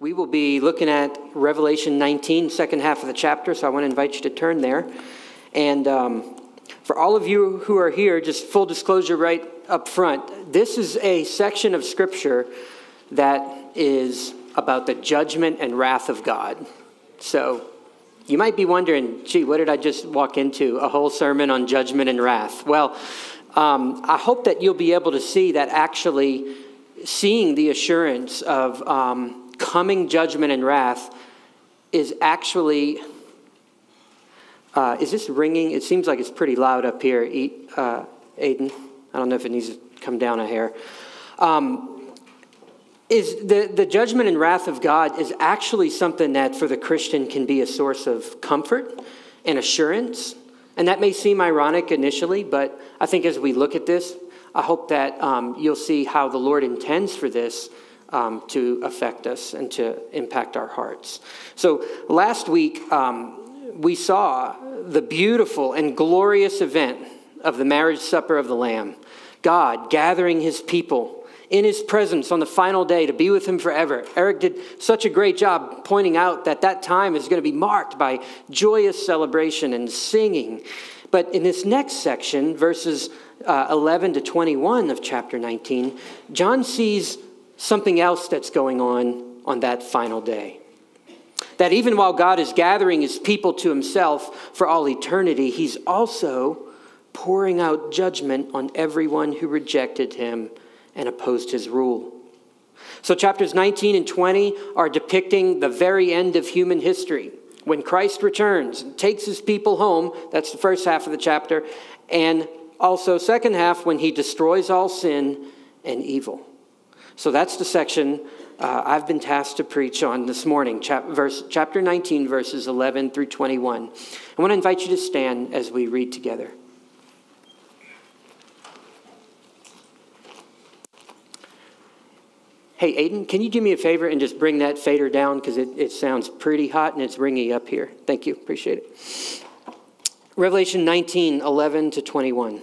We will be looking at Revelation 19, second half of the chapter, so I want to invite you to turn there. And um, for all of you who are here, just full disclosure right up front, this is a section of Scripture that is about the judgment and wrath of God. So you might be wondering, gee, what did I just walk into? A whole sermon on judgment and wrath. Well, um, I hope that you'll be able to see that actually seeing the assurance of. Um, coming judgment and wrath is actually uh, is this ringing? It seems like it's pretty loud up here uh, aiden. I don't know if it needs to come down a hair. Um, is the, the judgment and wrath of god is actually something that for the christian can be a source of comfort and assurance. And that may seem ironic initially but i think as we look at this i hope that um, you'll see how the lord intends for this um, to affect us and to impact our hearts. So last week, um, we saw the beautiful and glorious event of the marriage supper of the Lamb. God gathering his people in his presence on the final day to be with him forever. Eric did such a great job pointing out that that time is going to be marked by joyous celebration and singing. But in this next section, verses uh, 11 to 21 of chapter 19, John sees something else that's going on on that final day. That even while God is gathering his people to himself for all eternity, he's also pouring out judgment on everyone who rejected him and opposed his rule. So, chapters 19 and 20 are depicting the very end of human history. When Christ returns and takes his people home, that's the first half of the chapter, and also, second half, when he destroys all sin and evil. So that's the section uh, I've been tasked to preach on this morning, chap- verse, chapter 19, verses 11 through 21. I want to invite you to stand as we read together. Hey, Aiden, can you do me a favor and just bring that fader down because it, it sounds pretty hot and it's ringy up here? Thank you. Appreciate it. Revelation 19, 11 to 21.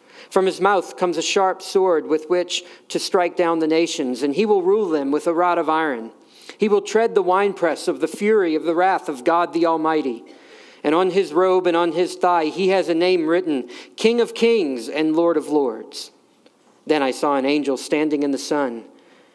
From his mouth comes a sharp sword with which to strike down the nations, and he will rule them with a rod of iron. He will tread the winepress of the fury of the wrath of God the Almighty. And on his robe and on his thigh he has a name written King of Kings and Lord of Lords. Then I saw an angel standing in the sun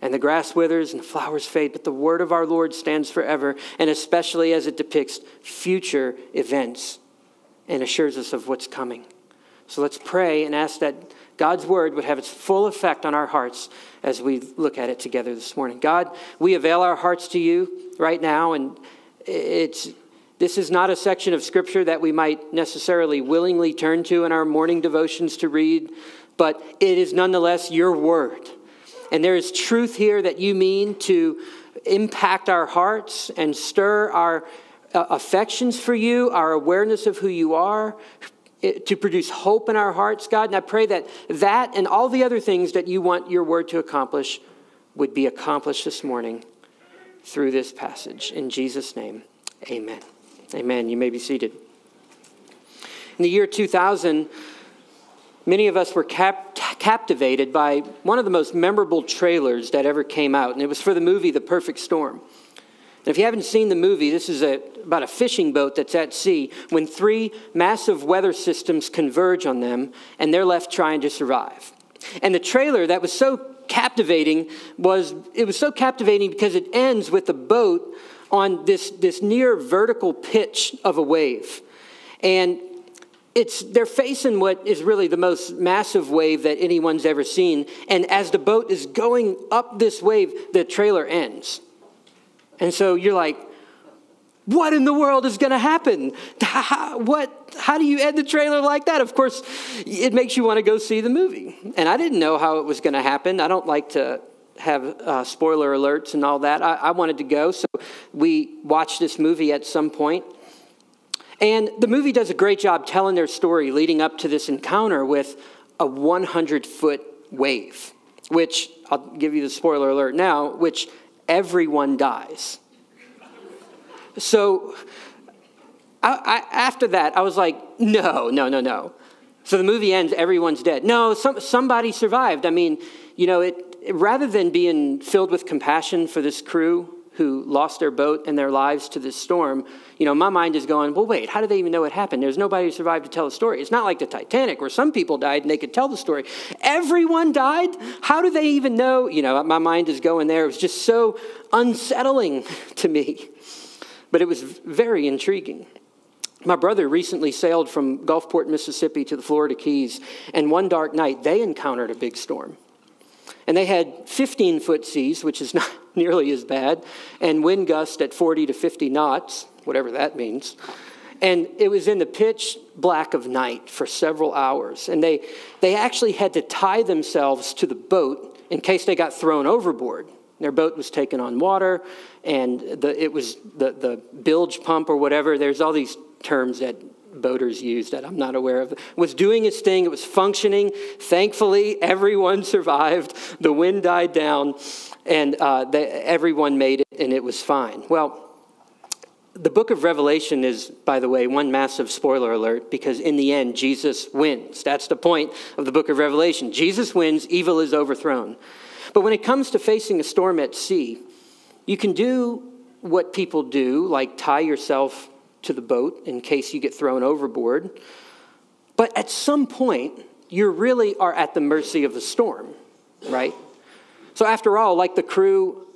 And the grass withers and the flowers fade, but the word of our Lord stands forever, and especially as it depicts future events and assures us of what's coming. So let's pray and ask that God's word would have its full effect on our hearts as we look at it together this morning. God, we avail our hearts to you right now, and it's this is not a section of scripture that we might necessarily willingly turn to in our morning devotions to read, but it is nonetheless your word. And there is truth here that you mean to impact our hearts and stir our uh, affections for you, our awareness of who you are, to produce hope in our hearts, God. And I pray that that and all the other things that you want your word to accomplish would be accomplished this morning through this passage. In Jesus' name, amen. Amen. You may be seated. In the year 2000, many of us were cap- captivated by one of the most memorable trailers that ever came out, and it was for the movie The Perfect Storm. And if you haven't seen the movie, this is a, about a fishing boat that's at sea when three massive weather systems converge on them, and they're left trying to survive. And the trailer that was so captivating was it was so captivating because it ends with the boat on this, this near vertical pitch of a wave. And it's, they're facing what is really the most massive wave that anyone's ever seen. And as the boat is going up this wave, the trailer ends. And so you're like, what in the world is going to happen? How, what, how do you end the trailer like that? Of course, it makes you want to go see the movie. And I didn't know how it was going to happen. I don't like to have uh, spoiler alerts and all that. I, I wanted to go, so we watched this movie at some point. And the movie does a great job telling their story leading up to this encounter with a 100 foot wave, which I'll give you the spoiler alert now, which everyone dies. So I, I, after that, I was like, no, no, no, no. So the movie ends, everyone's dead. No, some, somebody survived. I mean, you know, it, rather than being filled with compassion for this crew who lost their boat and their lives to this storm, you know, my mind is going, well, wait, how do they even know what happened? There's nobody who survived to tell the story. It's not like the Titanic where some people died and they could tell the story. Everyone died? How do they even know? You know, my mind is going there. It was just so unsettling to me, but it was very intriguing. My brother recently sailed from Gulfport, Mississippi to the Florida Keys, and one dark night they encountered a big storm. And they had 15 foot seas, which is not nearly as bad, and wind gusts at 40 to 50 knots, whatever that means. And it was in the pitch black of night for several hours. And they, they actually had to tie themselves to the boat in case they got thrown overboard. Their boat was taken on water, and the, it was the, the bilge pump or whatever. There's all these terms that boaters used that I'm not aware of, was doing its thing. It was functioning. Thankfully, everyone survived. The wind died down, and uh, they, everyone made it, and it was fine. Well, the book of Revelation is, by the way, one massive spoiler alert because in the end, Jesus wins. That's the point of the book of Revelation. Jesus wins, evil is overthrown. But when it comes to facing a storm at sea, you can do what people do, like tie yourself to the boat in case you get thrown overboard. But at some point, you really are at the mercy of the storm, right? So, after all, like the crew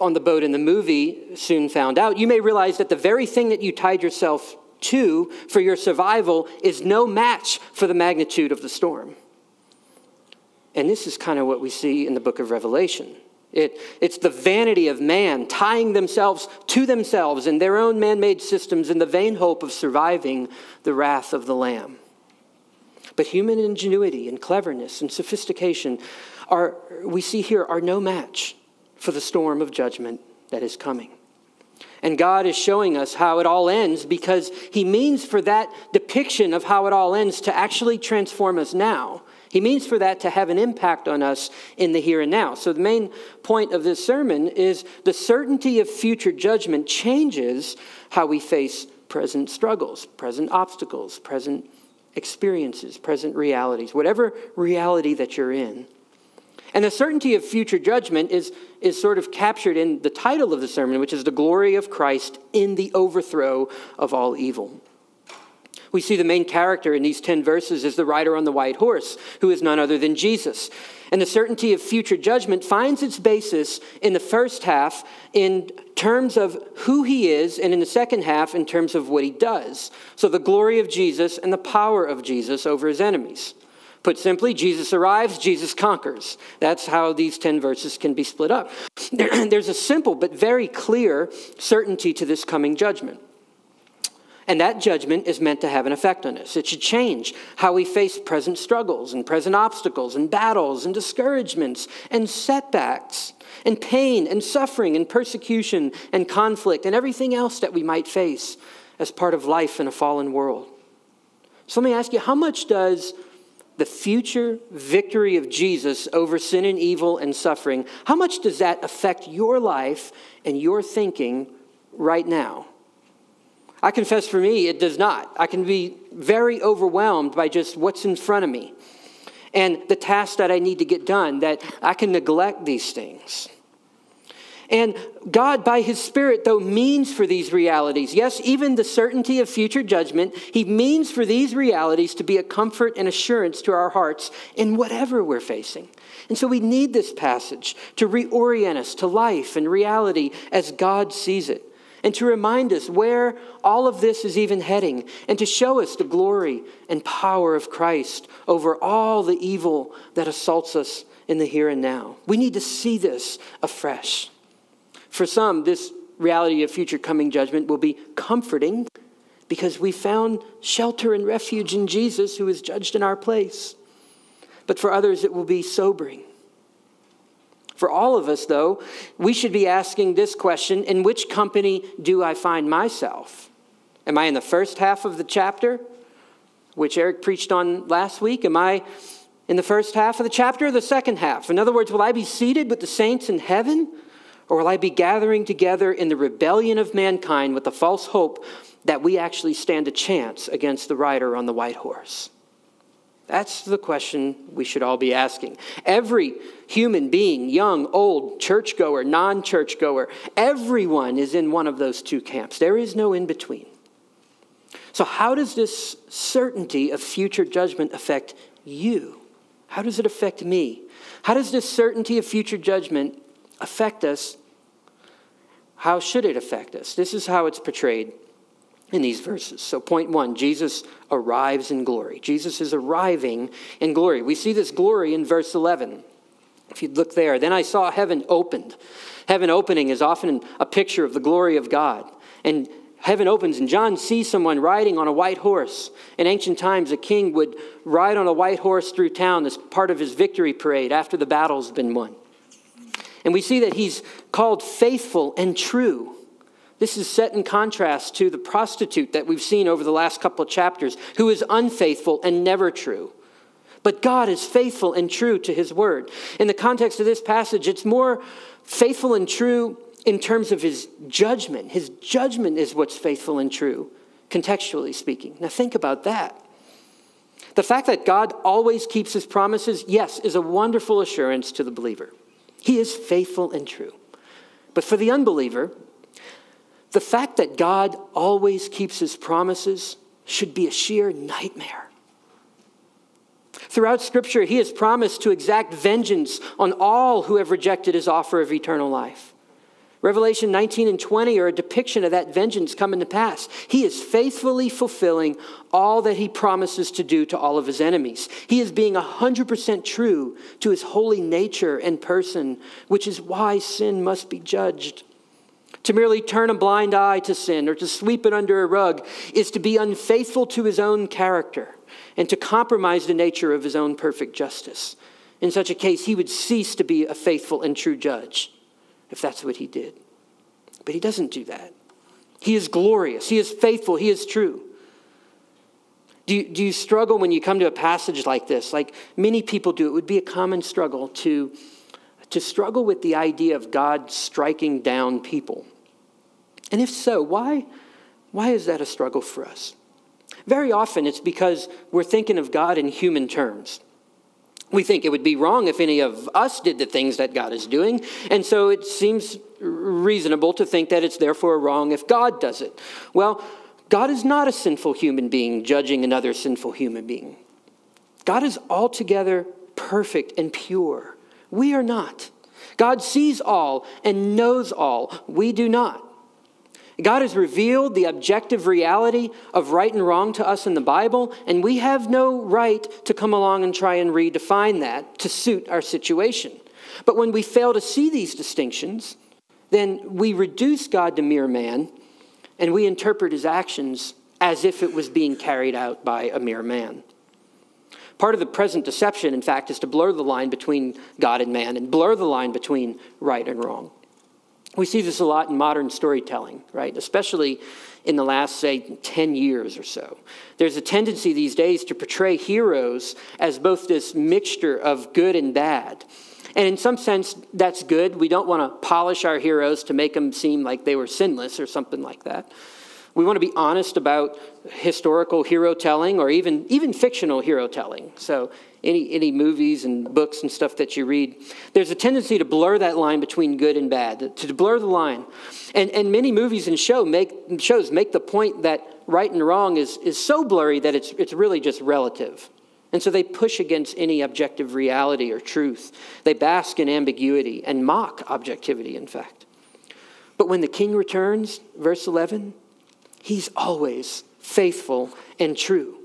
on the boat in the movie soon found out, you may realize that the very thing that you tied yourself to for your survival is no match for the magnitude of the storm. And this is kind of what we see in the book of Revelation. It, it's the vanity of man tying themselves to themselves in their own man made systems in the vain hope of surviving the wrath of the Lamb. But human ingenuity and cleverness and sophistication are, we see here, are no match for the storm of judgment that is coming. And God is showing us how it all ends because He means for that depiction of how it all ends to actually transform us now he means for that to have an impact on us in the here and now. So, the main point of this sermon is the certainty of future judgment changes how we face present struggles, present obstacles, present experiences, present realities, whatever reality that you're in. And the certainty of future judgment is, is sort of captured in the title of the sermon, which is The Glory of Christ in the Overthrow of All Evil. We see the main character in these 10 verses is the rider on the white horse, who is none other than Jesus. And the certainty of future judgment finds its basis in the first half in terms of who he is, and in the second half in terms of what he does. So the glory of Jesus and the power of Jesus over his enemies. Put simply, Jesus arrives, Jesus conquers. That's how these 10 verses can be split up. There's a simple but very clear certainty to this coming judgment. And that judgment is meant to have an effect on us. It should change how we face present struggles and present obstacles and battles and discouragements and setbacks and pain and suffering and persecution and conflict and everything else that we might face as part of life in a fallen world. So let me ask you how much does the future victory of Jesus over sin and evil and suffering, how much does that affect your life and your thinking right now? I confess for me, it does not. I can be very overwhelmed by just what's in front of me. and the tasks that I need to get done, that I can neglect these things. And God, by His Spirit, though, means for these realities, yes, even the certainty of future judgment, He means for these realities to be a comfort and assurance to our hearts in whatever we're facing. And so we need this passage to reorient us to life and reality as God sees it, and to remind us where all of this is even heading, and to show us the glory and power of Christ over all the evil that assaults us in the here and now. We need to see this afresh. For some, this reality of future coming judgment will be comforting because we found shelter and refuge in Jesus, who is judged in our place. But for others, it will be sobering. For all of us, though, we should be asking this question In which company do I find myself? Am I in the first half of the chapter, which Eric preached on last week? Am I in the first half of the chapter or the second half? In other words, will I be seated with the saints in heaven? Or will I be gathering together in the rebellion of mankind with the false hope that we actually stand a chance against the rider on the white horse? That's the question we should all be asking. Every human being, young, old, churchgoer, non churchgoer, everyone is in one of those two camps. There is no in between. So, how does this certainty of future judgment affect you? How does it affect me? How does this certainty of future judgment affect us, how should it affect us? This is how it's portrayed in these verses. So, point one Jesus arrives in glory. Jesus is arriving in glory. We see this glory in verse 11. If you look there, then I saw heaven opened. Heaven opening is often a picture of the glory of God. And heaven opens, and John sees someone riding on a white horse. In ancient times, a king would ride on a white horse through town as part of his victory parade after the battle's been won. And we see that he's called faithful and true. This is set in contrast to the prostitute that we've seen over the last couple of chapters, who is unfaithful and never true. But God is faithful and true to his word. In the context of this passage, it's more faithful and true in terms of his judgment. His judgment is what's faithful and true, contextually speaking. Now, think about that. The fact that God always keeps his promises, yes, is a wonderful assurance to the believer. He is faithful and true. But for the unbeliever, the fact that God always keeps his promises should be a sheer nightmare. Throughout Scripture, he has promised to exact vengeance on all who have rejected his offer of eternal life. Revelation 19 and 20 are a depiction of that vengeance coming to pass. He is faithfully fulfilling all that he promises to do to all of his enemies. He is being 100% true to his holy nature and person, which is why sin must be judged. To merely turn a blind eye to sin or to sweep it under a rug is to be unfaithful to his own character and to compromise the nature of his own perfect justice. In such a case, he would cease to be a faithful and true judge if that's what he did. But he doesn't do that. He is glorious, he is faithful, he is true. Do you, do you struggle when you come to a passage like this? Like many people do, it would be a common struggle to, to struggle with the idea of God striking down people. And if so, why, why is that a struggle for us? Very often it's because we're thinking of God in human terms. We think it would be wrong if any of us did the things that God is doing, and so it seems reasonable to think that it's therefore wrong if God does it. Well, God is not a sinful human being judging another sinful human being. God is altogether perfect and pure. We are not. God sees all and knows all. We do not. God has revealed the objective reality of right and wrong to us in the Bible, and we have no right to come along and try and redefine that to suit our situation. But when we fail to see these distinctions, then we reduce God to mere man and we interpret his actions as if it was being carried out by a mere man. Part of the present deception, in fact, is to blur the line between God and man and blur the line between right and wrong. We see this a lot in modern storytelling, right? Especially in the last, say, 10 years or so. There's a tendency these days to portray heroes as both this mixture of good and bad. And in some sense, that's good. We don't want to polish our heroes to make them seem like they were sinless or something like that. We want to be honest about historical hero telling or even, even fictional hero telling. So any, any movies and books and stuff that you read, there's a tendency to blur that line between good and bad, to blur the line. And, and many movies and show make, shows make the point that right and wrong is, is so blurry that it's, it's really just relative. And so they push against any objective reality or truth. They bask in ambiguity and mock objectivity, in fact. But when the king returns, verse 11, he's always faithful and true.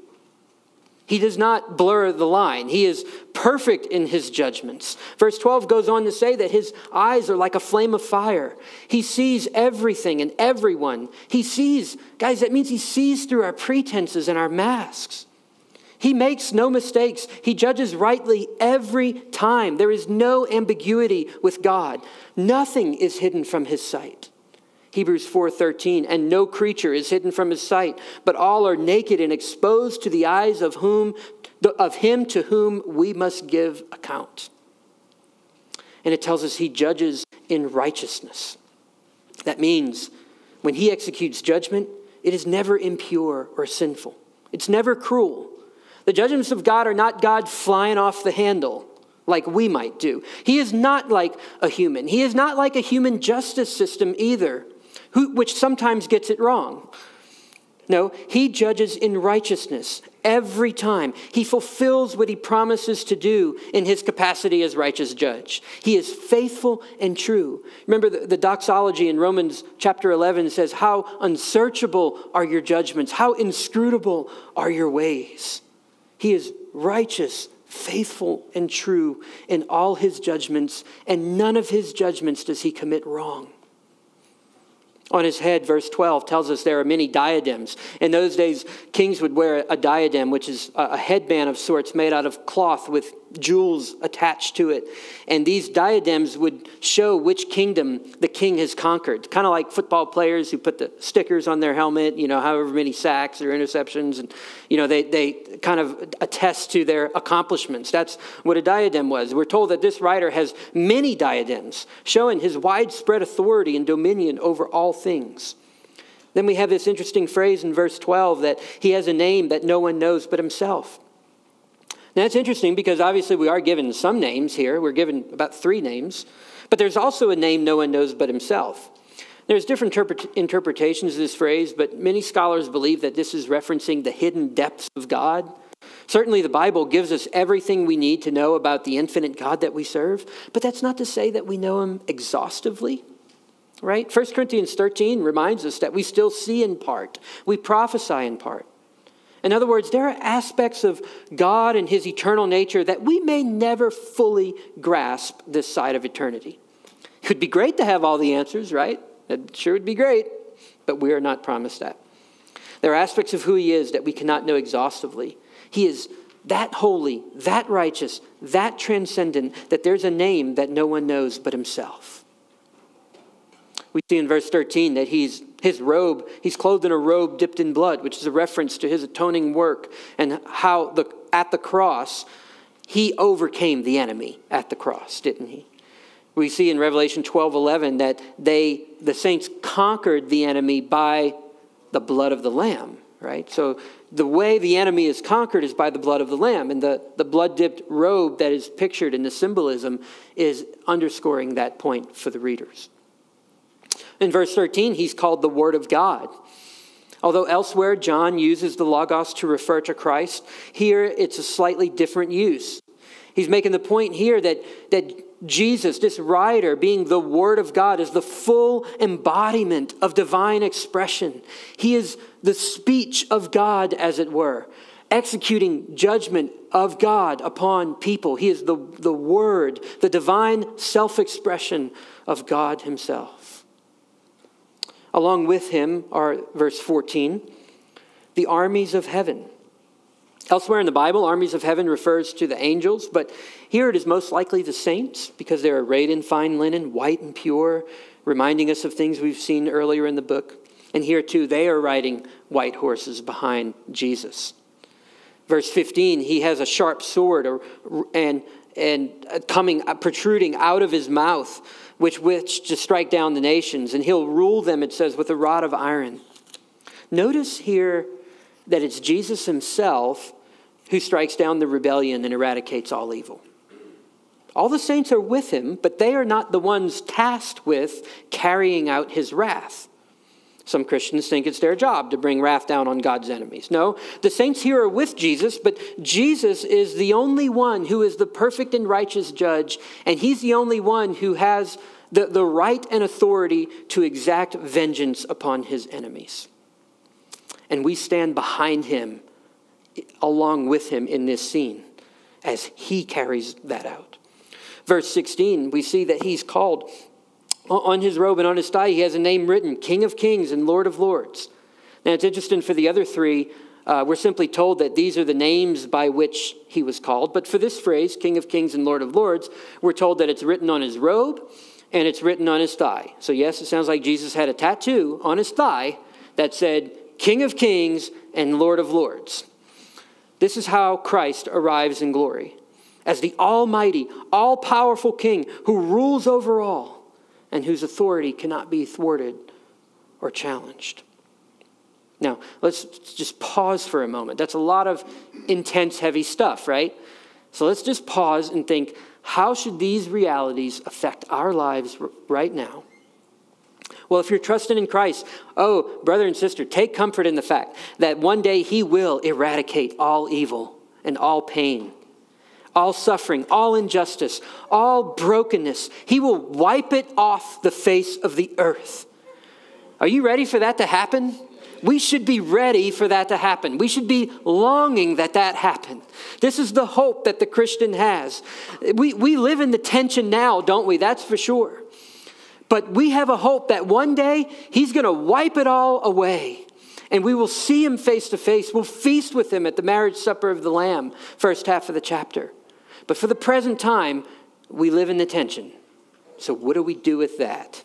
He does not blur the line. He is perfect in his judgments. Verse 12 goes on to say that his eyes are like a flame of fire. He sees everything and everyone. He sees, guys, that means he sees through our pretenses and our masks. He makes no mistakes. He judges rightly every time. There is no ambiguity with God. Nothing is hidden from his sight. Hebrews 4:13 and no creature is hidden from his sight but all are naked and exposed to the eyes of whom of him to whom we must give account. And it tells us he judges in righteousness. That means when he executes judgment, it is never impure or sinful. It's never cruel. The judgments of God are not God flying off the handle like we might do. He is not like a human. He is not like a human justice system either who, which sometimes gets it wrong. No, he judges in righteousness every time. He fulfills what he promises to do in his capacity as righteous judge. He is faithful and true. Remember, the, the, doxology in Romans chapter 11 says, How unsearchable are your judgments, how inscrutable are your ways. He is righteous, faithful, and true in all his judgments, and none of his judgments does he commit wrong. On his head, verse 12 tells us there are many diadems. In those days, kings would wear a diadem, which is a headband of sorts made out of cloth with jewels attached to it. And these diadems would show which kingdom the king has conquered. Kind of like football players who put the stickers on their helmet, you know, however many sacks or interceptions. And, you know, they, they kind of attest to their accomplishments. That's what a diadem was. We're told that this rider has many diadems, showing his widespread authority and dominion over all things. Then we have this interesting phrase in verse 12 that he has a name that no one knows but himself. Now, it's interesting because obviously we are given some names here. We're given about three names, but there's also a name no one knows but himself. There's different interpret- interpretations of this phrase, but many scholars believe that this is referencing the hidden depths of God. Certainly, the Bible gives us everything we need to know about the infinite God that we serve, but that's not to say that we know him exhaustively right? 1 Corinthians 13 reminds us that we still see in part, we prophesy in part. In other words, there are aspects of God and his eternal nature that we may never fully grasp this side of eternity. It would be great to have all the answers, right? It sure would be great, but we are not promised that. There are aspects of who he is that we cannot know exhaustively. He is that holy, that righteous, that transcendent, that there's a name that no one knows but himself. We see in verse 13 that he's his robe, he's clothed in a robe dipped in blood, which is a reference to his atoning work and how the, at the cross he overcame the enemy at the cross, didn't he? We see in Revelation 12 11 that they, the saints conquered the enemy by the blood of the Lamb, right? So the way the enemy is conquered is by the blood of the Lamb. And the, the blood dipped robe that is pictured in the symbolism is underscoring that point for the readers. In verse 13, he's called the Word of God. Although elsewhere John uses the Logos to refer to Christ, here it's a slightly different use. He's making the point here that, that Jesus, this rider, being the Word of God, is the full embodiment of divine expression. He is the speech of God, as it were, executing judgment of God upon people. He is the, the Word, the divine self expression of God Himself. Along with him are, verse 14, the armies of heaven. Elsewhere in the Bible, armies of heaven refers to the angels, but here it is most likely the saints because they are arrayed in fine linen, white and pure, reminding us of things we've seen earlier in the book. And here too, they are riding white horses behind Jesus. Verse 15, he has a sharp sword and, and uh, coming, uh, protruding out of his mouth which which to strike down the nations, and he'll rule them, it says, with a rod of iron. Notice here that it's Jesus himself who strikes down the rebellion and eradicates all evil. All the saints are with him, but they are not the ones tasked with carrying out his wrath. Some Christians think it's their job to bring wrath down on God's enemies. No, the saints here are with Jesus, but Jesus is the only one who is the perfect and righteous judge, and he's the only one who has the, the right and authority to exact vengeance upon his enemies. And we stand behind him, along with him in this scene, as he carries that out. Verse 16, we see that he's called on his robe and on his thigh, he has a name written King of Kings and Lord of Lords. Now, it's interesting for the other three, uh, we're simply told that these are the names by which he was called. But for this phrase, King of Kings and Lord of Lords, we're told that it's written on his robe and it's written on his thigh. So, yes, it sounds like Jesus had a tattoo on his thigh that said King of Kings and Lord of Lords. This is how Christ arrives in glory as the Almighty, all powerful King who rules over all and whose authority cannot be thwarted or challenged. Now, let's just pause for a moment. That's a lot of intense, heavy stuff, right? So let's just pause and think how should these realities affect our lives right now? Well, if you're trusting in Christ, oh, brother and sister, take comfort in the fact that one day He will eradicate all evil and all pain all suffering, all injustice, all brokenness. He will wipe it off the face of the earth. Are you ready for that to happen? We should be ready for that to happen. We should be longing that that happen. This is the hope that the Christian has. We, we live in the tension now, don't we? That's for sure. But we have a hope that one day He's going to wipe it all away and we will see Him face to face. We'll feast with Him at the marriage supper of the Lamb, first half of the chapter. But for the present time, we live in the tension. So, what do we do with that?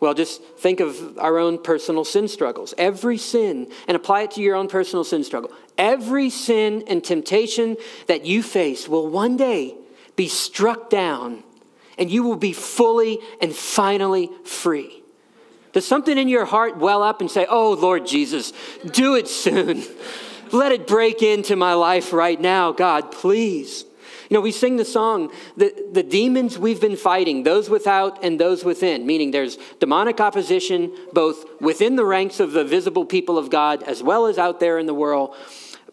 Well, just think of our own personal sin struggles. Every sin, and apply it to your own personal sin struggle. Every sin and temptation that you face will one day be struck down, and you will be fully and finally free. Does something in your heart well up and say, Oh, Lord Jesus, do it soon? Let it break into my life right now, God, please. You know, we sing the song, the, the demons we've been fighting, those without and those within, meaning there's demonic opposition both within the ranks of the visible people of God as well as out there in the world.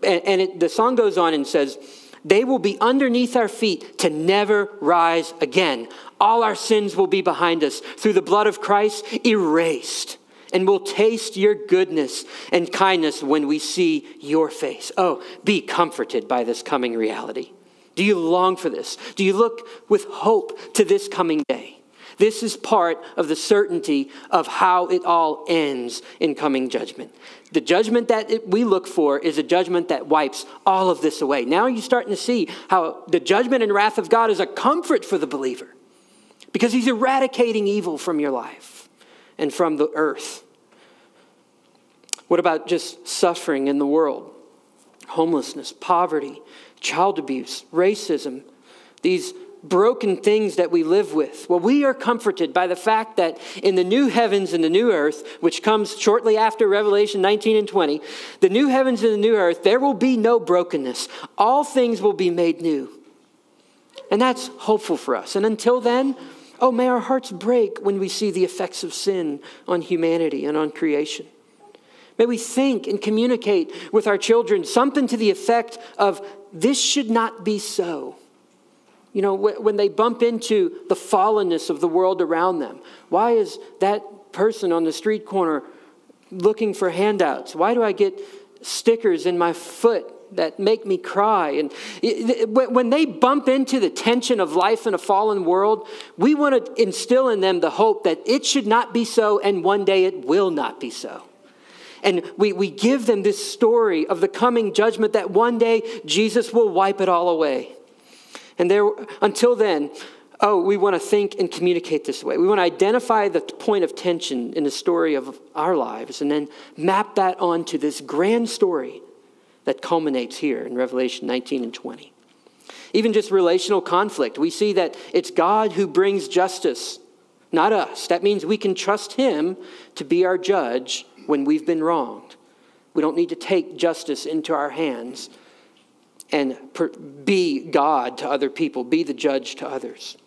And, and it, the song goes on and says, They will be underneath our feet to never rise again. All our sins will be behind us through the blood of Christ, erased and we'll taste your goodness and kindness when we see your face. Oh, be comforted by this coming reality. Do you long for this? Do you look with hope to this coming day? This is part of the certainty of how it all ends in coming judgment. The judgment that we look for is a judgment that wipes all of this away. Now you're starting to see how the judgment and wrath of God is a comfort for the believer because he's eradicating evil from your life and from the earth. What about just suffering in the world? Homelessness, poverty, child abuse, racism, these broken things that we live with. Well, we are comforted by the fact that in the new heavens and the new earth, which comes shortly after Revelation 19 and 20, the new heavens and the new earth, there will be no brokenness. All things will be made new. And that's hopeful for us. And until then, oh, may our hearts break when we see the effects of sin on humanity and on creation. May we think and communicate with our children something to the effect of this should not be so. You know, when they bump into the fallenness of the world around them, why is that person on the street corner looking for handouts? Why do I get stickers in my foot that make me cry. And when they bump into the tension of life in a fallen world, we want to instill in them the hope that it should not be so and one day it will not be so. And we, we give them this story of the coming judgment that one day Jesus will wipe it all away. And there, until then, oh, we want to think and communicate this way. We want to identify the point of tension in the story of our lives and then map that onto this grand story that culminates here in Revelation 19 and 20. Even just relational conflict, we see that it's God who brings justice, not us. That means we can trust Him to be our judge when we've been wronged. We don't need to take justice into our hands and be God to other people, be the judge to others.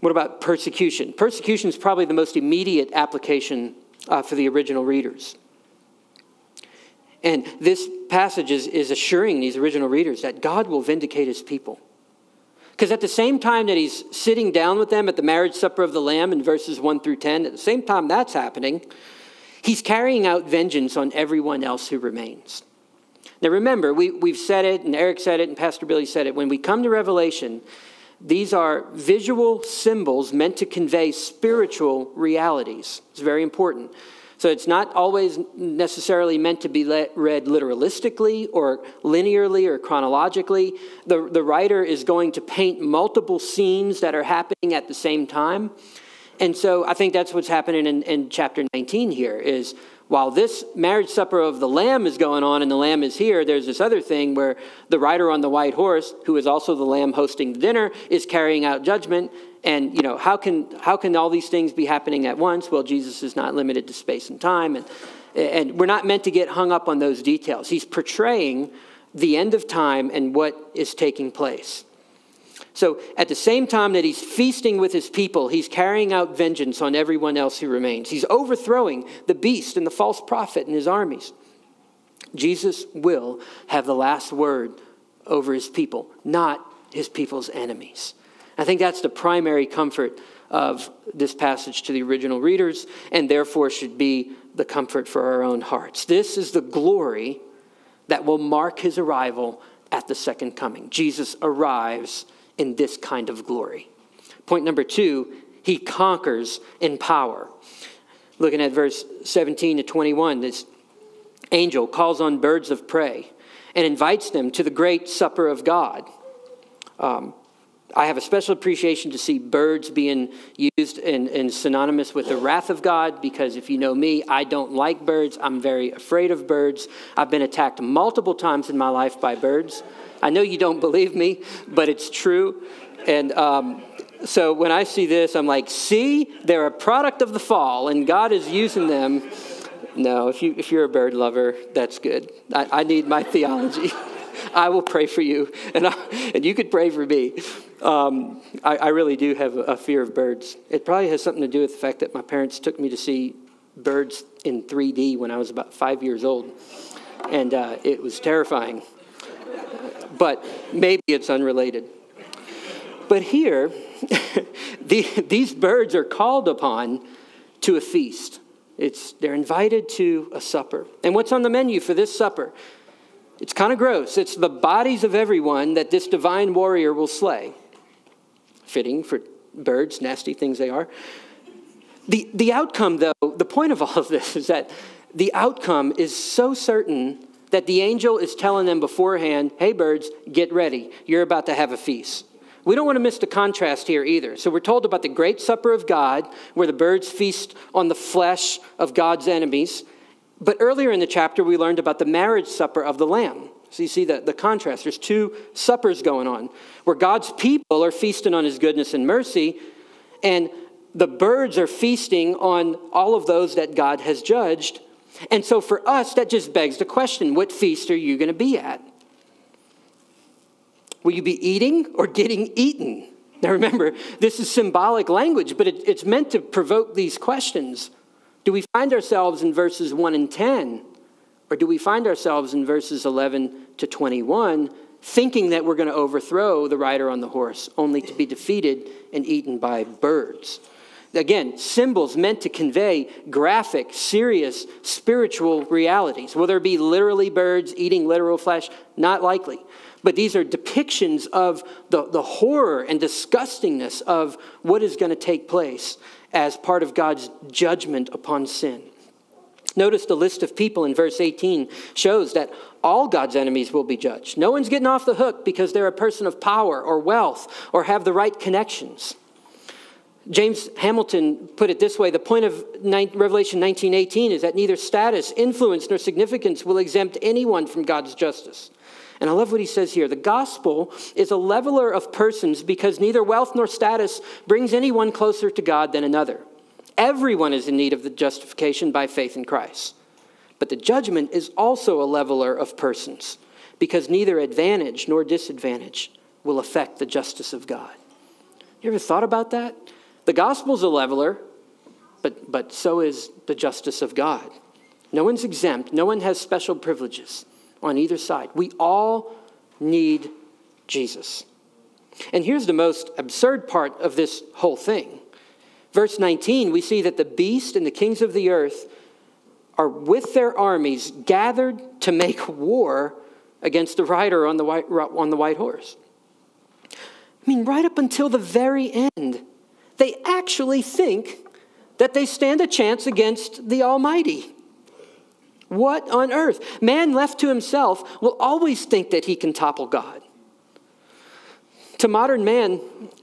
What about persecution? Persecution is probably the most immediate application uh, for the original readers. And this passage is, is assuring these original readers that God will vindicate his people. Because at the same time that he's sitting down with them at the marriage supper of the Lamb in verses 1 through 10, at the same time that's happening, he's carrying out vengeance on everyone else who remains. Now remember, we, we've said it, and Eric said it, and Pastor Billy said it. When we come to Revelation, these are visual symbols meant to convey spiritual realities. It's very important. So it's not always necessarily meant to be read literalistically or linearly or chronologically. The, the writer is going to paint multiple scenes that are happening at the same time. And so I think that's what's happening in, in chapter 19 here is while this marriage supper of the lamb is going on and the lamb is here, there's this other thing where the rider on the white horse, who is also the lamb hosting the dinner, is carrying out judgment. And, you know, how can, how can all these things be happening at once? Well, Jesus is not limited to space and time. And, and we're not meant to get hung up on those details. He's portraying the end of time and what is taking place. So, at the same time that he's feasting with his people, he's carrying out vengeance on everyone else who remains. He's overthrowing the beast and the false prophet and his armies. Jesus will have the last word over his people, not his people's enemies. I think that's the primary comfort of this passage to the original readers, and therefore should be the comfort for our own hearts. This is the glory that will mark his arrival at the second coming. Jesus arrives in this kind of glory. Point number two, he conquers in power. Looking at verse 17 to 21, this angel calls on birds of prey and invites them to the great supper of God. Um, I have a special appreciation to see birds being used and, synonymous with the wrath of God because if you know me, I don't like birds. I'm very afraid of birds. I've been attacked multiple times in my life by birds. I know you don't believe me, but it's true. And um, so when I see this, I'm like, see, they're a product of the fall, and God is using them. No, if, you, if you're a bird lover, that's good. I, I need my theology. I will pray for you, and, I, and you could pray for me. Um, I, I, really do have a, fear of birds. It probably has something to do with the fact that my parents took me to see birds in 3D when I was about five years old, and uh, it was terrifying. But maybe it's unrelated. But here, the, these birds are called upon to a feast. It's, they're invited to a supper. And what's on the menu for this supper? It's kind of gross. It's the bodies of everyone that this divine warrior will slay. Fitting for birds, nasty things they are. The, the outcome, though, the point of all of this is that the outcome is so certain that the angel is telling them beforehand hey, birds, get ready. You're about to have a feast. We don't want to miss the contrast here either. So we're told about the great supper of God, where the birds feast on the flesh of God's enemies. But earlier in the chapter, we learned about the marriage supper of the Lamb. So you see the, the contrast. There's two suppers going on where God's people are feasting on his goodness and mercy, and the birds are feasting on all of those that God has judged. And so for us, that just begs the question what feast are you going to be at? Will you be eating or getting eaten? Now remember, this is symbolic language, but it, it's meant to provoke these questions. Do we find ourselves in verses 1 and 10? Or do we find ourselves in verses 11 to 21 thinking that we're going to overthrow the rider on the horse, only to be defeated and eaten by birds? Again, symbols meant to convey graphic, serious, spiritual realities. Will there be literally birds eating literal flesh? Not likely. But these are depictions of the, the horror and disgustingness of what is going to take place as part of God's judgment upon sin. Notice the list of people in verse 18 shows that all God's enemies will be judged. No one's getting off the hook because they're a person of power or wealth or have the right connections. James Hamilton put it this way the point of Revelation 19:18 is that neither status, influence, nor significance will exempt anyone from God's justice. And I love what he says here. The gospel is a leveler of persons because neither wealth nor status brings anyone closer to God than another. Everyone is in need of the justification by faith in Christ. But the judgment is also a leveler of persons. because neither advantage nor disadvantage will affect the justice of God. You ever thought about that? The gospel's a leveler, but, but so is the justice of God. No one's exempt, no one has special privileges on either side. We all need Jesus. And here's the most absurd part of this whole thing. Verse 19, we see that the beast and the kings of the earth are with their armies gathered to make war against the rider on the white, on the white horse. I mean, right up until the very end, they actually think that they stand a chance against the Almighty. What on earth? Man left to himself will always think that he can topple God. To modern man,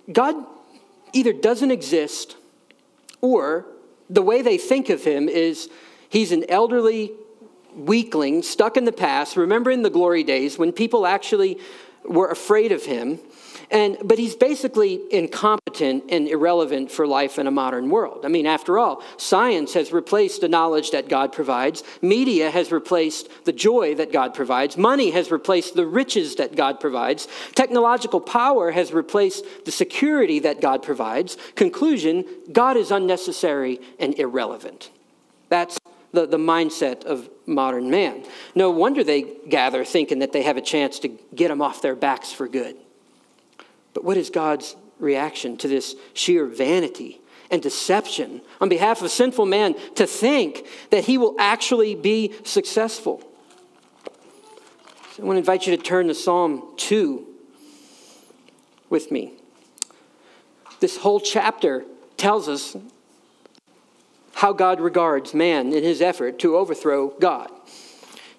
God either doesn't exist or the way they think of him is he's an elderly weakling stuck in the past, remembering the glory days when people actually were afraid of him and, but he's basically incompetent and irrelevant for life in a modern world. I mean, after all, science has replaced the knowledge that God provides, media has replaced the joy that God provides, money has replaced the riches that God provides, technological power has replaced the security that God provides. Conclusion God is unnecessary and irrelevant. That's the, the mindset of modern man. No wonder they gather thinking that they have a chance to get them off their backs for good. But what is God's reaction to this sheer vanity and deception on behalf of sinful man to think that he will actually be successful? So I want to invite you to turn to Psalm 2 with me. This whole chapter tells us how God regards man in his effort to overthrow God.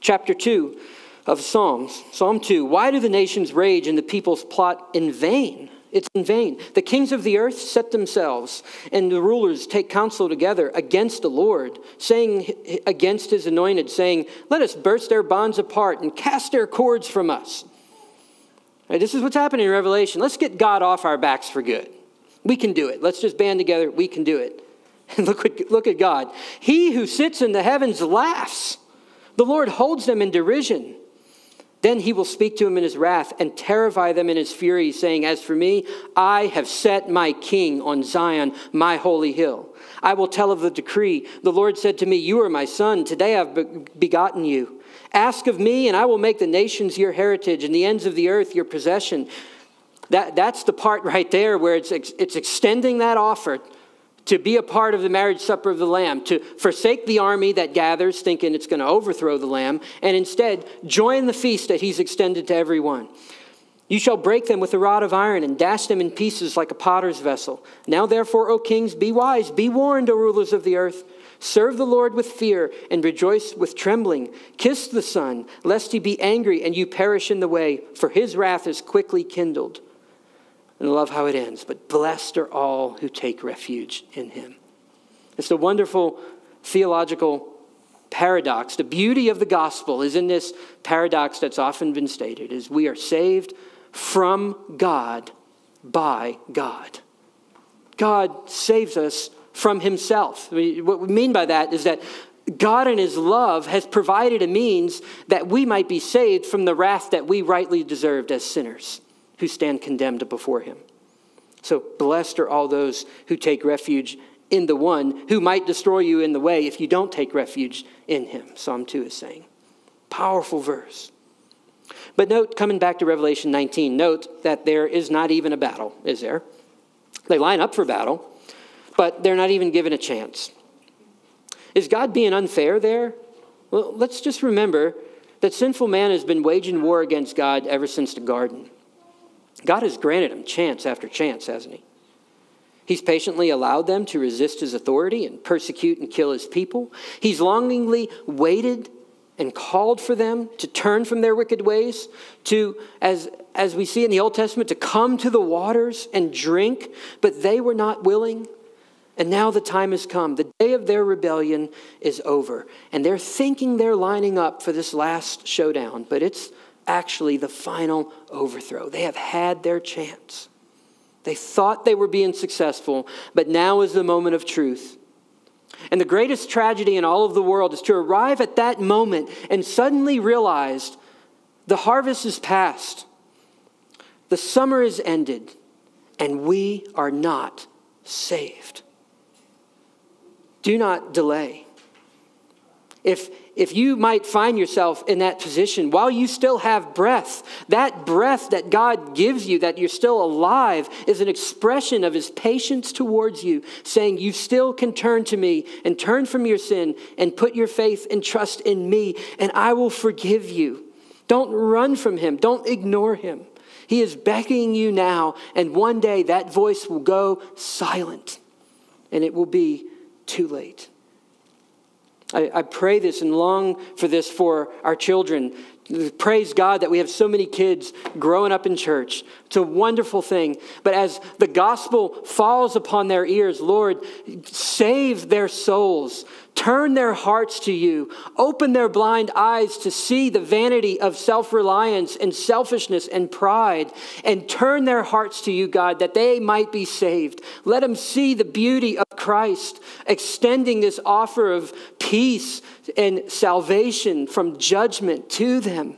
Chapter 2 of Psalms. Psalm 2 Why do the nations rage and the peoples plot in vain? It's in vain. The kings of the earth set themselves, and the rulers take counsel together against the Lord, saying against his anointed, saying, Let us burst their bonds apart and cast their cords from us. Right, this is what's happening in Revelation. Let's get God off our backs for good. We can do it. Let's just band together. We can do it. And look look at God. He who sits in the heavens laughs. The Lord holds them in derision. Then he will speak to him in his wrath and terrify them in his fury, saying, As for me, I have set my king on Zion, my holy hill. I will tell of the decree. The Lord said to me, You are my son. Today I've begotten you. Ask of me, and I will make the nations your heritage and the ends of the earth your possession. That, that's the part right there where it's, it's extending that offer to be a part of the marriage supper of the Lamb, to forsake the army that gathers thinking it's going to overthrow the Lamb, and instead join the feast that he's extended to everyone. You shall break them with a rod of iron and dash them in pieces like a potter's vessel. Now, therefore, O kings, be wise, be warned, O rulers of the earth. Serve the Lord with fear and rejoice with trembling. Kiss the Son, lest he be angry and you perish in the way, for his wrath is quickly kindled. And I love how it ends. But blessed are all who take refuge in him. It's the wonderful theological paradox. The beauty of the gospel is in this paradox that's often been stated is we are saved from God by God. God saves us from himself. What we mean by that is that God in his love has provided a means that we might be saved from the wrath that we rightly deserved as sinners who stand condemned before him. So blessed are all those who take refuge in the one who might destroy you in the way if you don't take refuge in him. Psalm 2 is saying. Powerful verse. But note, coming back to Revelation 19, note that there is not even a battle, is there? They line up for battle, but they're not even given a chance. Is God being unfair there? Well, let's just remember that sinful man has been waging war against God ever since the garden. God has granted them chance after chance, hasn't He? He's patiently allowed them to resist His authority and persecute and kill His people. He's longingly waited and called for them to turn from their wicked ways, to, as, as we see in the Old Testament, to come to the waters and drink, but they were not willing. And now the time has come. The day of their rebellion is over. And they're thinking they're lining up for this last showdown, but it's actually the final overthrow. They have had their chance. They thought they were being successful, but now is the moment of truth. And the greatest tragedy in all of the world is to arrive at that moment and suddenly realize The harvest is past, the summer is ended, and we are not saved. Do not delay. If, if you might find yourself in that position while you still have breath, that breath that God gives you, that you're still alive, is an expression of his patience towards you, saying, You still can turn to me and turn from your sin and put your faith and trust in me, and I will forgive you. Don't run from him, don't ignore him. He is beckoning you now, and one day that voice will go silent, and it will be too late. I, I, pray this and long for this for our children. Praise God that we have so many kids growing up in church. It's a wonderful thing. But as the gospel falls upon their ears, Lord, save their souls. Turn their hearts to you. Open their blind eyes to see the vanity of self reliance and selfishness and pride. And turn their hearts to you, God, that they might be saved. Let them see the beauty of Christ extending this offer of peace and salvation from judgment to them.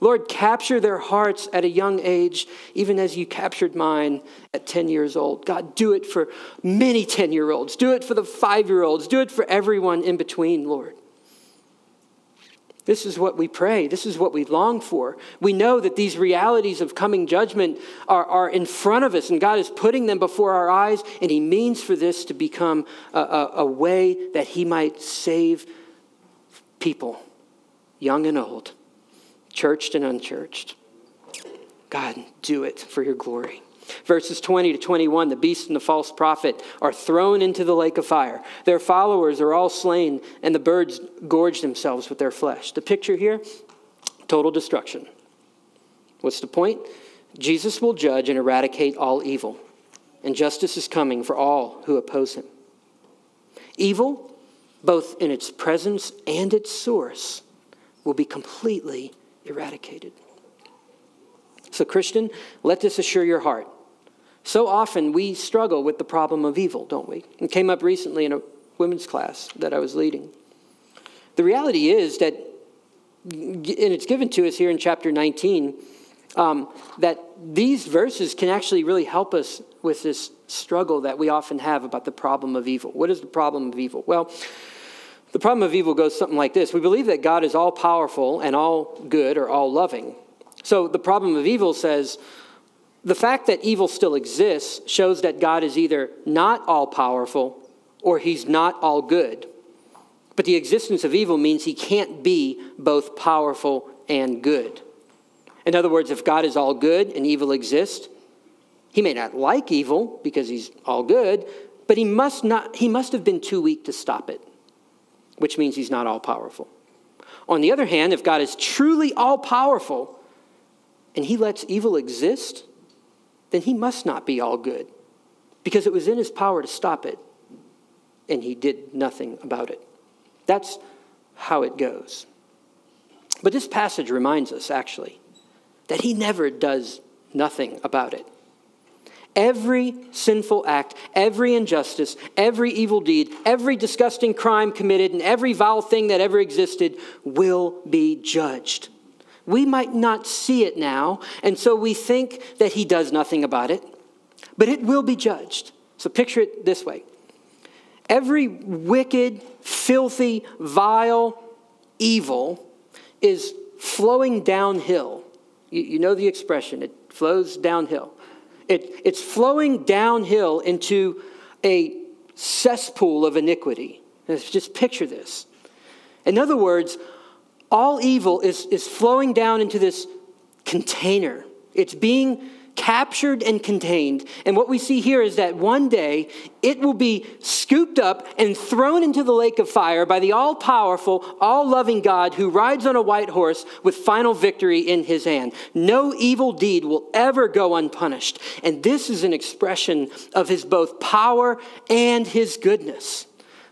Lord, capture their hearts at a young age, even as you captured mine at 10 years old. God, do it for many 10 year olds. Do it for the five year olds. Do it for everyone in between, Lord. This is what we pray. This is what we long for. We know that these realities of coming judgment are, are in front of us, and God is putting them before our eyes, and He means for this to become a, a, a way that He might save people, young and old churched and unchurched. God, do it for your glory. Verses 20 to 21 the beast and the false prophet are thrown into the lake of fire. Their followers are all slain, and the birds gorge themselves with their flesh. The picture here total destruction. What's the point? Jesus will judge and eradicate all evil, and justice is coming for all who oppose him. Evil, both in its presence and its source, will be completely eradicated. So, Christian, let this assure your heart. So often we struggle with the problem of evil, don't we? It came up recently in a women's class that I was leading. The reality is that, and it's given to us here in chapter 19, um, that these verses can actually really help us with this struggle that we often have about the problem of evil. What is the problem of evil? Well, the problem of evil goes something like this We believe that God is all powerful and all good or all loving. So the problem of evil says the fact that evil still exists shows that God is either not all powerful or he's not all good. But the existence of evil means he can't be both powerful and good. In other words, if God is all good and evil exists, he may not like evil because he's all good, but he must not he must have been too weak to stop it which means he's not all powerful. On the other hand, if God is truly all powerful and he lets evil exist, then he must not be all good because it was in his power to stop it and he did nothing about it. That's how it goes. But this passage reminds us, actually, that he never does nothing about it. Every sinful act, every injustice, every evil deed, every disgusting crime committed, and every vile thing that ever existed will be judged. We might not see it now, and so we think that he does nothing about it, but it will be judged. So picture it this way every wicked, filthy, vile evil is flowing downhill. You, know the expression, it flows downhill. It, it's flowing downhill into a cesspool of iniquity. Just picture this. In other words, all evil is, is flowing down into this container. It's being captured and contained. And what we see here is that one day it will be scooped up and thrown into the lake of fire by the all powerful, all loving God who rides on a white horse with final victory in his hand. No evil deed will ever go unpunished. And this is an expression of his both power and his goodness.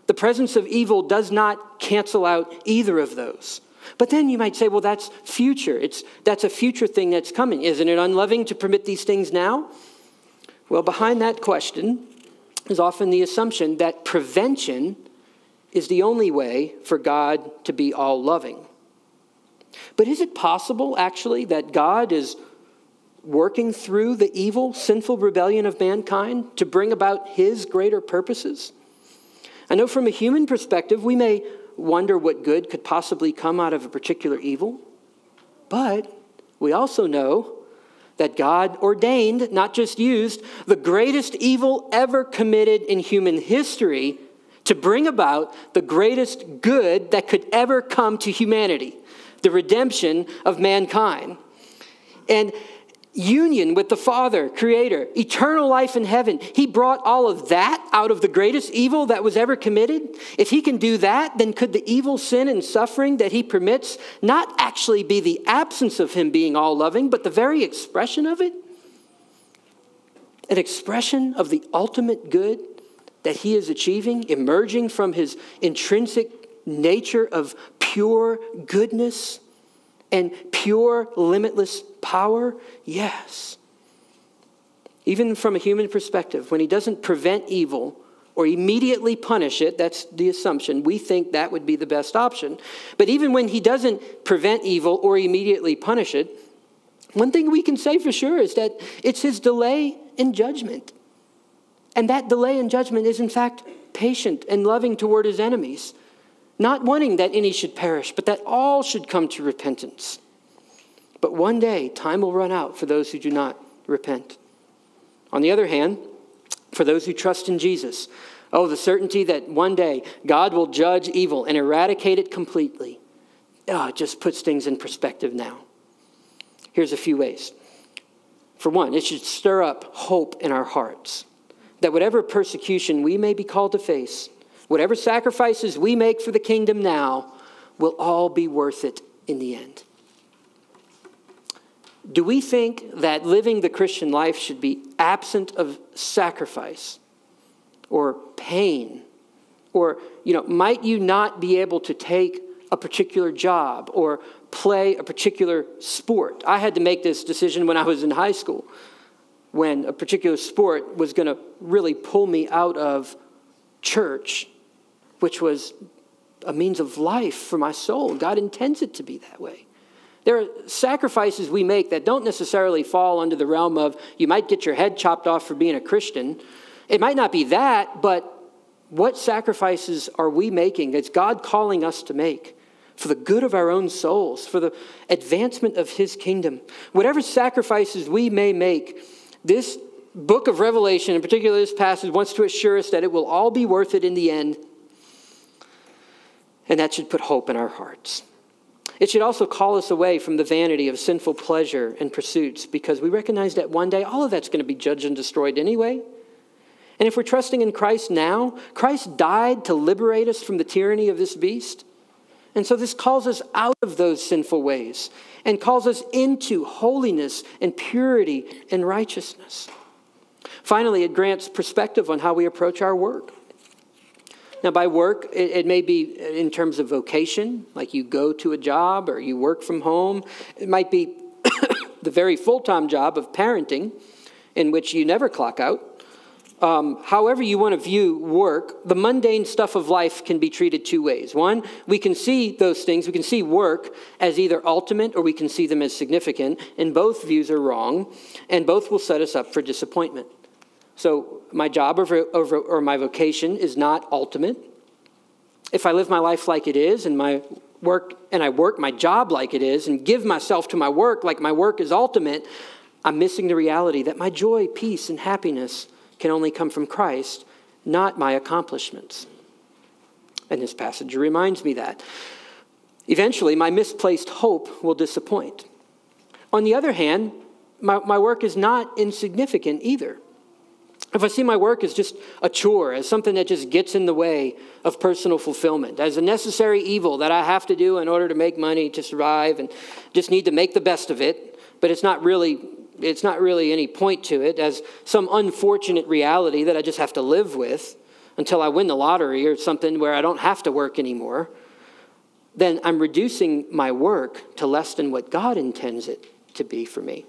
The presence of evil does not cancel out either of those. But then you might say, well, that's future. It's, that's a future thing that's coming. Isn't it unloving to permit these things now? Well, behind that question is often the assumption that prevention is the only way for God to be all loving. But is it possible, actually, that God is working through the evil, sinful rebellion of mankind to bring about his greater purposes? I know from a human perspective, we may wonder what good could possibly come out of a particular evil, but we also know that God ordained, not just used, the greatest evil ever committed in human history to bring about the greatest good that could ever come to humanity the redemption of mankind. And union with the Father, Creator, eternal life in heaven. He brought all of that out of the greatest evil that was ever committed. If He can do that, then could the evil, sin, and suffering that He permits not actually be the absence of Him being all loving, but the very expression of it? An expression of the ultimate good that He is achieving, emerging from His intrinsic nature of pure goodness and pure, limitless power? Yes. Even from a human perspective, when he doesn't prevent evil or immediately punish it, that's the assumption. We think that would be the best option. But even when he doesn't prevent evil or immediately punish it, one thing we can say for sure is that it's his delay in judgment. And that delay in judgment is, in fact, patient and loving toward his enemies not wanting that any should perish, but that all should come to repentance. But one day, time will run out for those who do not repent. On the other hand, for those who trust in Jesus, oh, the certainty that one day God will judge evil and eradicate it completely. Oh, it just puts things in perspective now. Here's a few ways. For one, it should stir up hope in our hearts that whatever persecution we may be called to face, Whatever sacrifices we make for the kingdom now will all be worth it in the end. Do we think that living the Christian life should be absent of sacrifice or pain? Or, you know, might you not be able to take a particular job or play a particular sport? I had to make this decision when I was in high school, when a particular sport was going to really pull me out of church which was a means of life for my soul. God intends it to be that way. There are sacrifices we make that don't necessarily fall under the realm of you might get your head chopped off for being a Christian. It might not be that, but what sacrifices are we making that's God calling us to make for the good of our own souls, for the advancement of His kingdom? Whatever sacrifices we may make, this book of Revelation, in particular this passage, wants to assure us that it will all be worth it in the end and that should put hope in our hearts. It should also call us away from the vanity of sinful pleasure and pursuits because we recognize that one day all of that's going to be judged and destroyed anyway. And if we're trusting in Christ now, Christ died to liberate us from the tyranny of this beast. And so this calls us out of those sinful ways and calls us into holiness and purity and righteousness. Finally, it grants perspective on how we approach our work. Now, by work, it, it, may be in terms of vocation, like you go to a job or you work from home. It might be the very full time job of parenting, in which you never clock out. Um, however, you want to view work, the mundane stuff of life can be treated two ways. One, we can see those things, we can see work as either ultimate or we can see them as significant, and both views are wrong, and both will set us up for disappointment. So, my job or, or, or my vocation is not ultimate. If I live my life like it is and my work and I work my job like it is and give myself to my work like my work is ultimate, I'm missing the reality that my joy, peace, and happiness can only come from Christ, not my accomplishments. And this passage reminds me that. Eventually, my misplaced hope will disappoint. On the other hand, my, my work is not insignificant either if I see my work as just a chore, as something that just gets in the way of personal fulfillment, as a necessary evil that I have to do in order to make money to survive and just need to make the best of it, but it's not really it's not really any point to it as some unfortunate reality that I just have to live with until I win the lottery or something where I don't have to work anymore, then I'm reducing my work to less than what God intends it to be for me.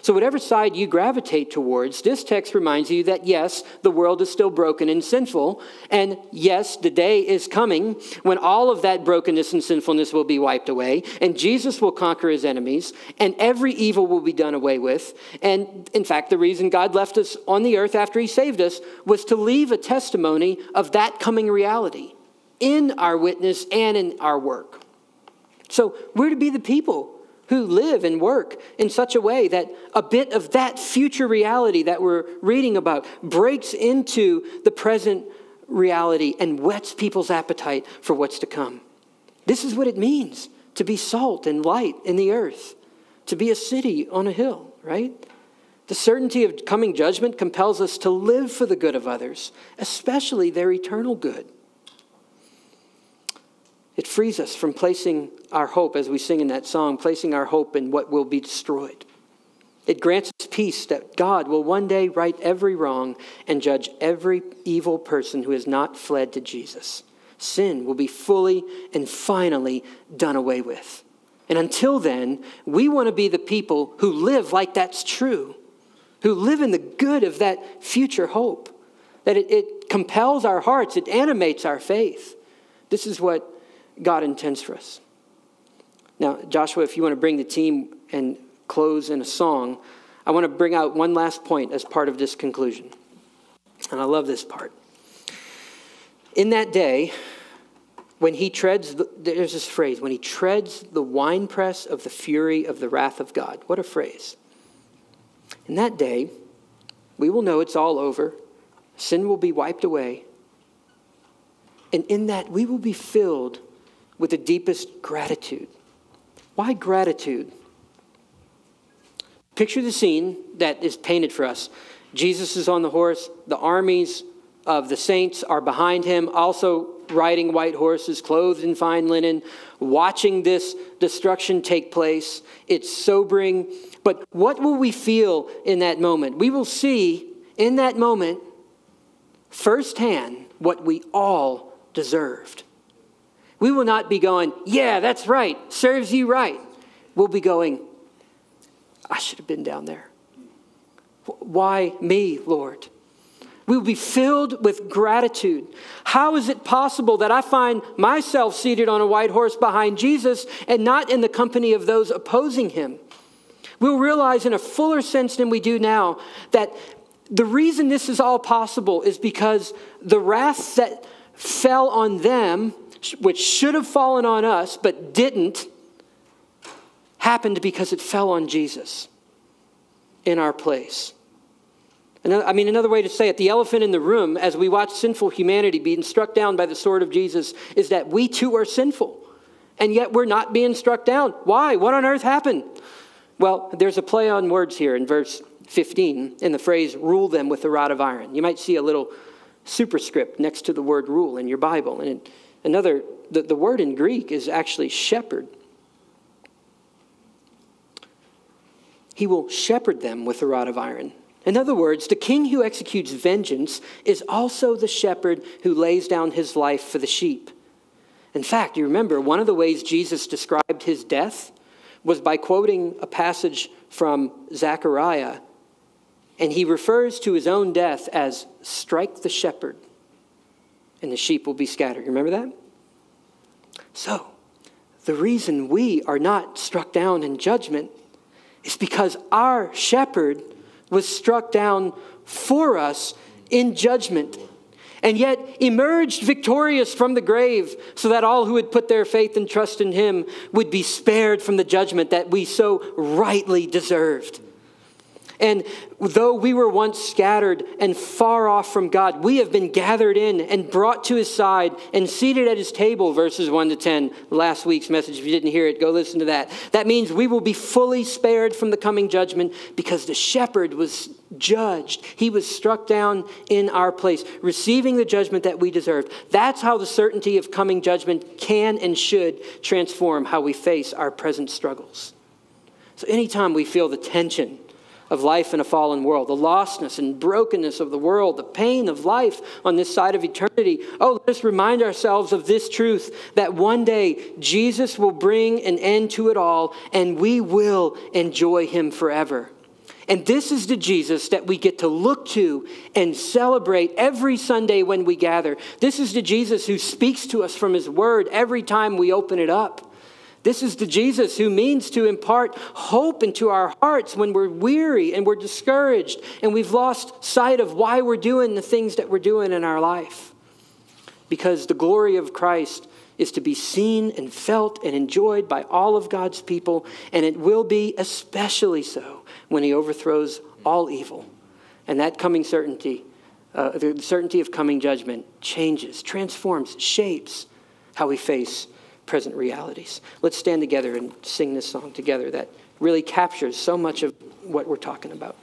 So, whatever side you gravitate towards, this text reminds you that yes, the world is still broken and sinful. And yes, the day is coming when all of that brokenness and sinfulness will be wiped away. And Jesus will conquer his enemies. And every evil will be done away with. And in fact, the reason God left us on the earth after he saved us was to leave a testimony of that coming reality in our witness and in our work. So, we're to be the people who live and work in such a way that a bit of that future reality that we're reading about breaks into the present reality and whets people's appetite for what's to come. This is what it means to be salt and light in the earth, to be a city on a hill, right? The certainty of coming judgment compels us to live for the good of others, especially their eternal good. It frees us from placing our hope, as we sing in that song, placing our hope in what will be destroyed. It grants us peace that God will one day right every wrong and judge every evil person who has not fled to Jesus. Sin will be fully and finally done away with. And until then, we want to be the people who live like that's true, who live in the good of that future hope, that it, it compels our hearts, it animates our faith. This is what God intends for us. Now, Joshua, if you want to bring the team and close in a song, I want to bring out one last point as part of this conclusion. And I love this part. In that day, when he treads, the, there's this phrase, when he treads the winepress of the fury of the wrath of God. What a phrase. In that day, we will know it's all over, sin will be wiped away, and in that we will be filled with the deepest gratitude. Why gratitude? Picture the scene that is painted for us. Jesus is on the horse, the armies of the saints are behind him, also riding white horses, clothed in fine linen, watching this destruction take place. It's sobering. But what will we feel in that moment? We will see in that moment firsthand what we all deserved. We will not be going, yeah, that's right, serves you right. We'll be going, I should have been down there. Why me, Lord? We will be filled with gratitude. How is it possible that I find myself seated on a white horse behind Jesus and not in the company of those opposing him? We'll realize in a fuller sense than we do now that the reason this is all possible is because the wrath that fell on them which should have fallen on us but didn't, happened because it fell on Jesus in our place. I mean, another way to say it, the elephant in the room as we watch sinful humanity being struck down by the sword of Jesus is that we too are sinful. And yet we're not being struck down. Why? What on earth happened? Well, there's a play on words here in verse 15 in the phrase, rule them with a rod of iron. You might see a little superscript next to the word rule in your Bible. And it Another, the, the word in Greek is actually shepherd. He will shepherd them with a rod of iron. In other words, the king who executes vengeance is also the shepherd who lays down his life for the sheep. In fact, you remember one of the ways Jesus described his death was by quoting a passage from Zechariah, and he refers to his own death as strike the shepherd and the sheep will be scattered. You remember that? So, the reason we are not struck down in judgment is because our shepherd was struck down for us in judgment and yet emerged victorious from the grave so that all who would put their faith and trust in him would be spared from the judgment that we so rightly deserved. And though we were once scattered and far off from God, we have been gathered in and brought to his side and seated at his table, verses 1 to 10, last week's message. If you didn't hear it, go listen to that. That means we will be fully spared from the coming judgment because the shepherd was judged. He was struck down in our place, receiving the judgment that we deserved. That's how the certainty of coming judgment can and should transform how we face our present struggles. So, anytime we feel the tension, of life in a fallen world, the lostness and brokenness of the world, the pain of life on this side of eternity. Oh, let us remind ourselves of this truth that one day Jesus will bring an end to it all and we will enjoy him forever. And this is the Jesus that we get to look to and celebrate every Sunday when we gather. This is the Jesus who speaks to us from his word every time we open it up. This is the Jesus who means to impart hope into our hearts when we're weary and we're discouraged and we've lost sight of why we're doing the things that we're doing in our life. Because the glory of Christ is to be seen and felt and enjoyed by all of God's people, and it will be especially so when He overthrows all evil. And that coming certainty, uh, the certainty of coming judgment, changes, transforms, shapes how we face present realities. Let's stand together and sing this song together that really captures so much of what we're talking about.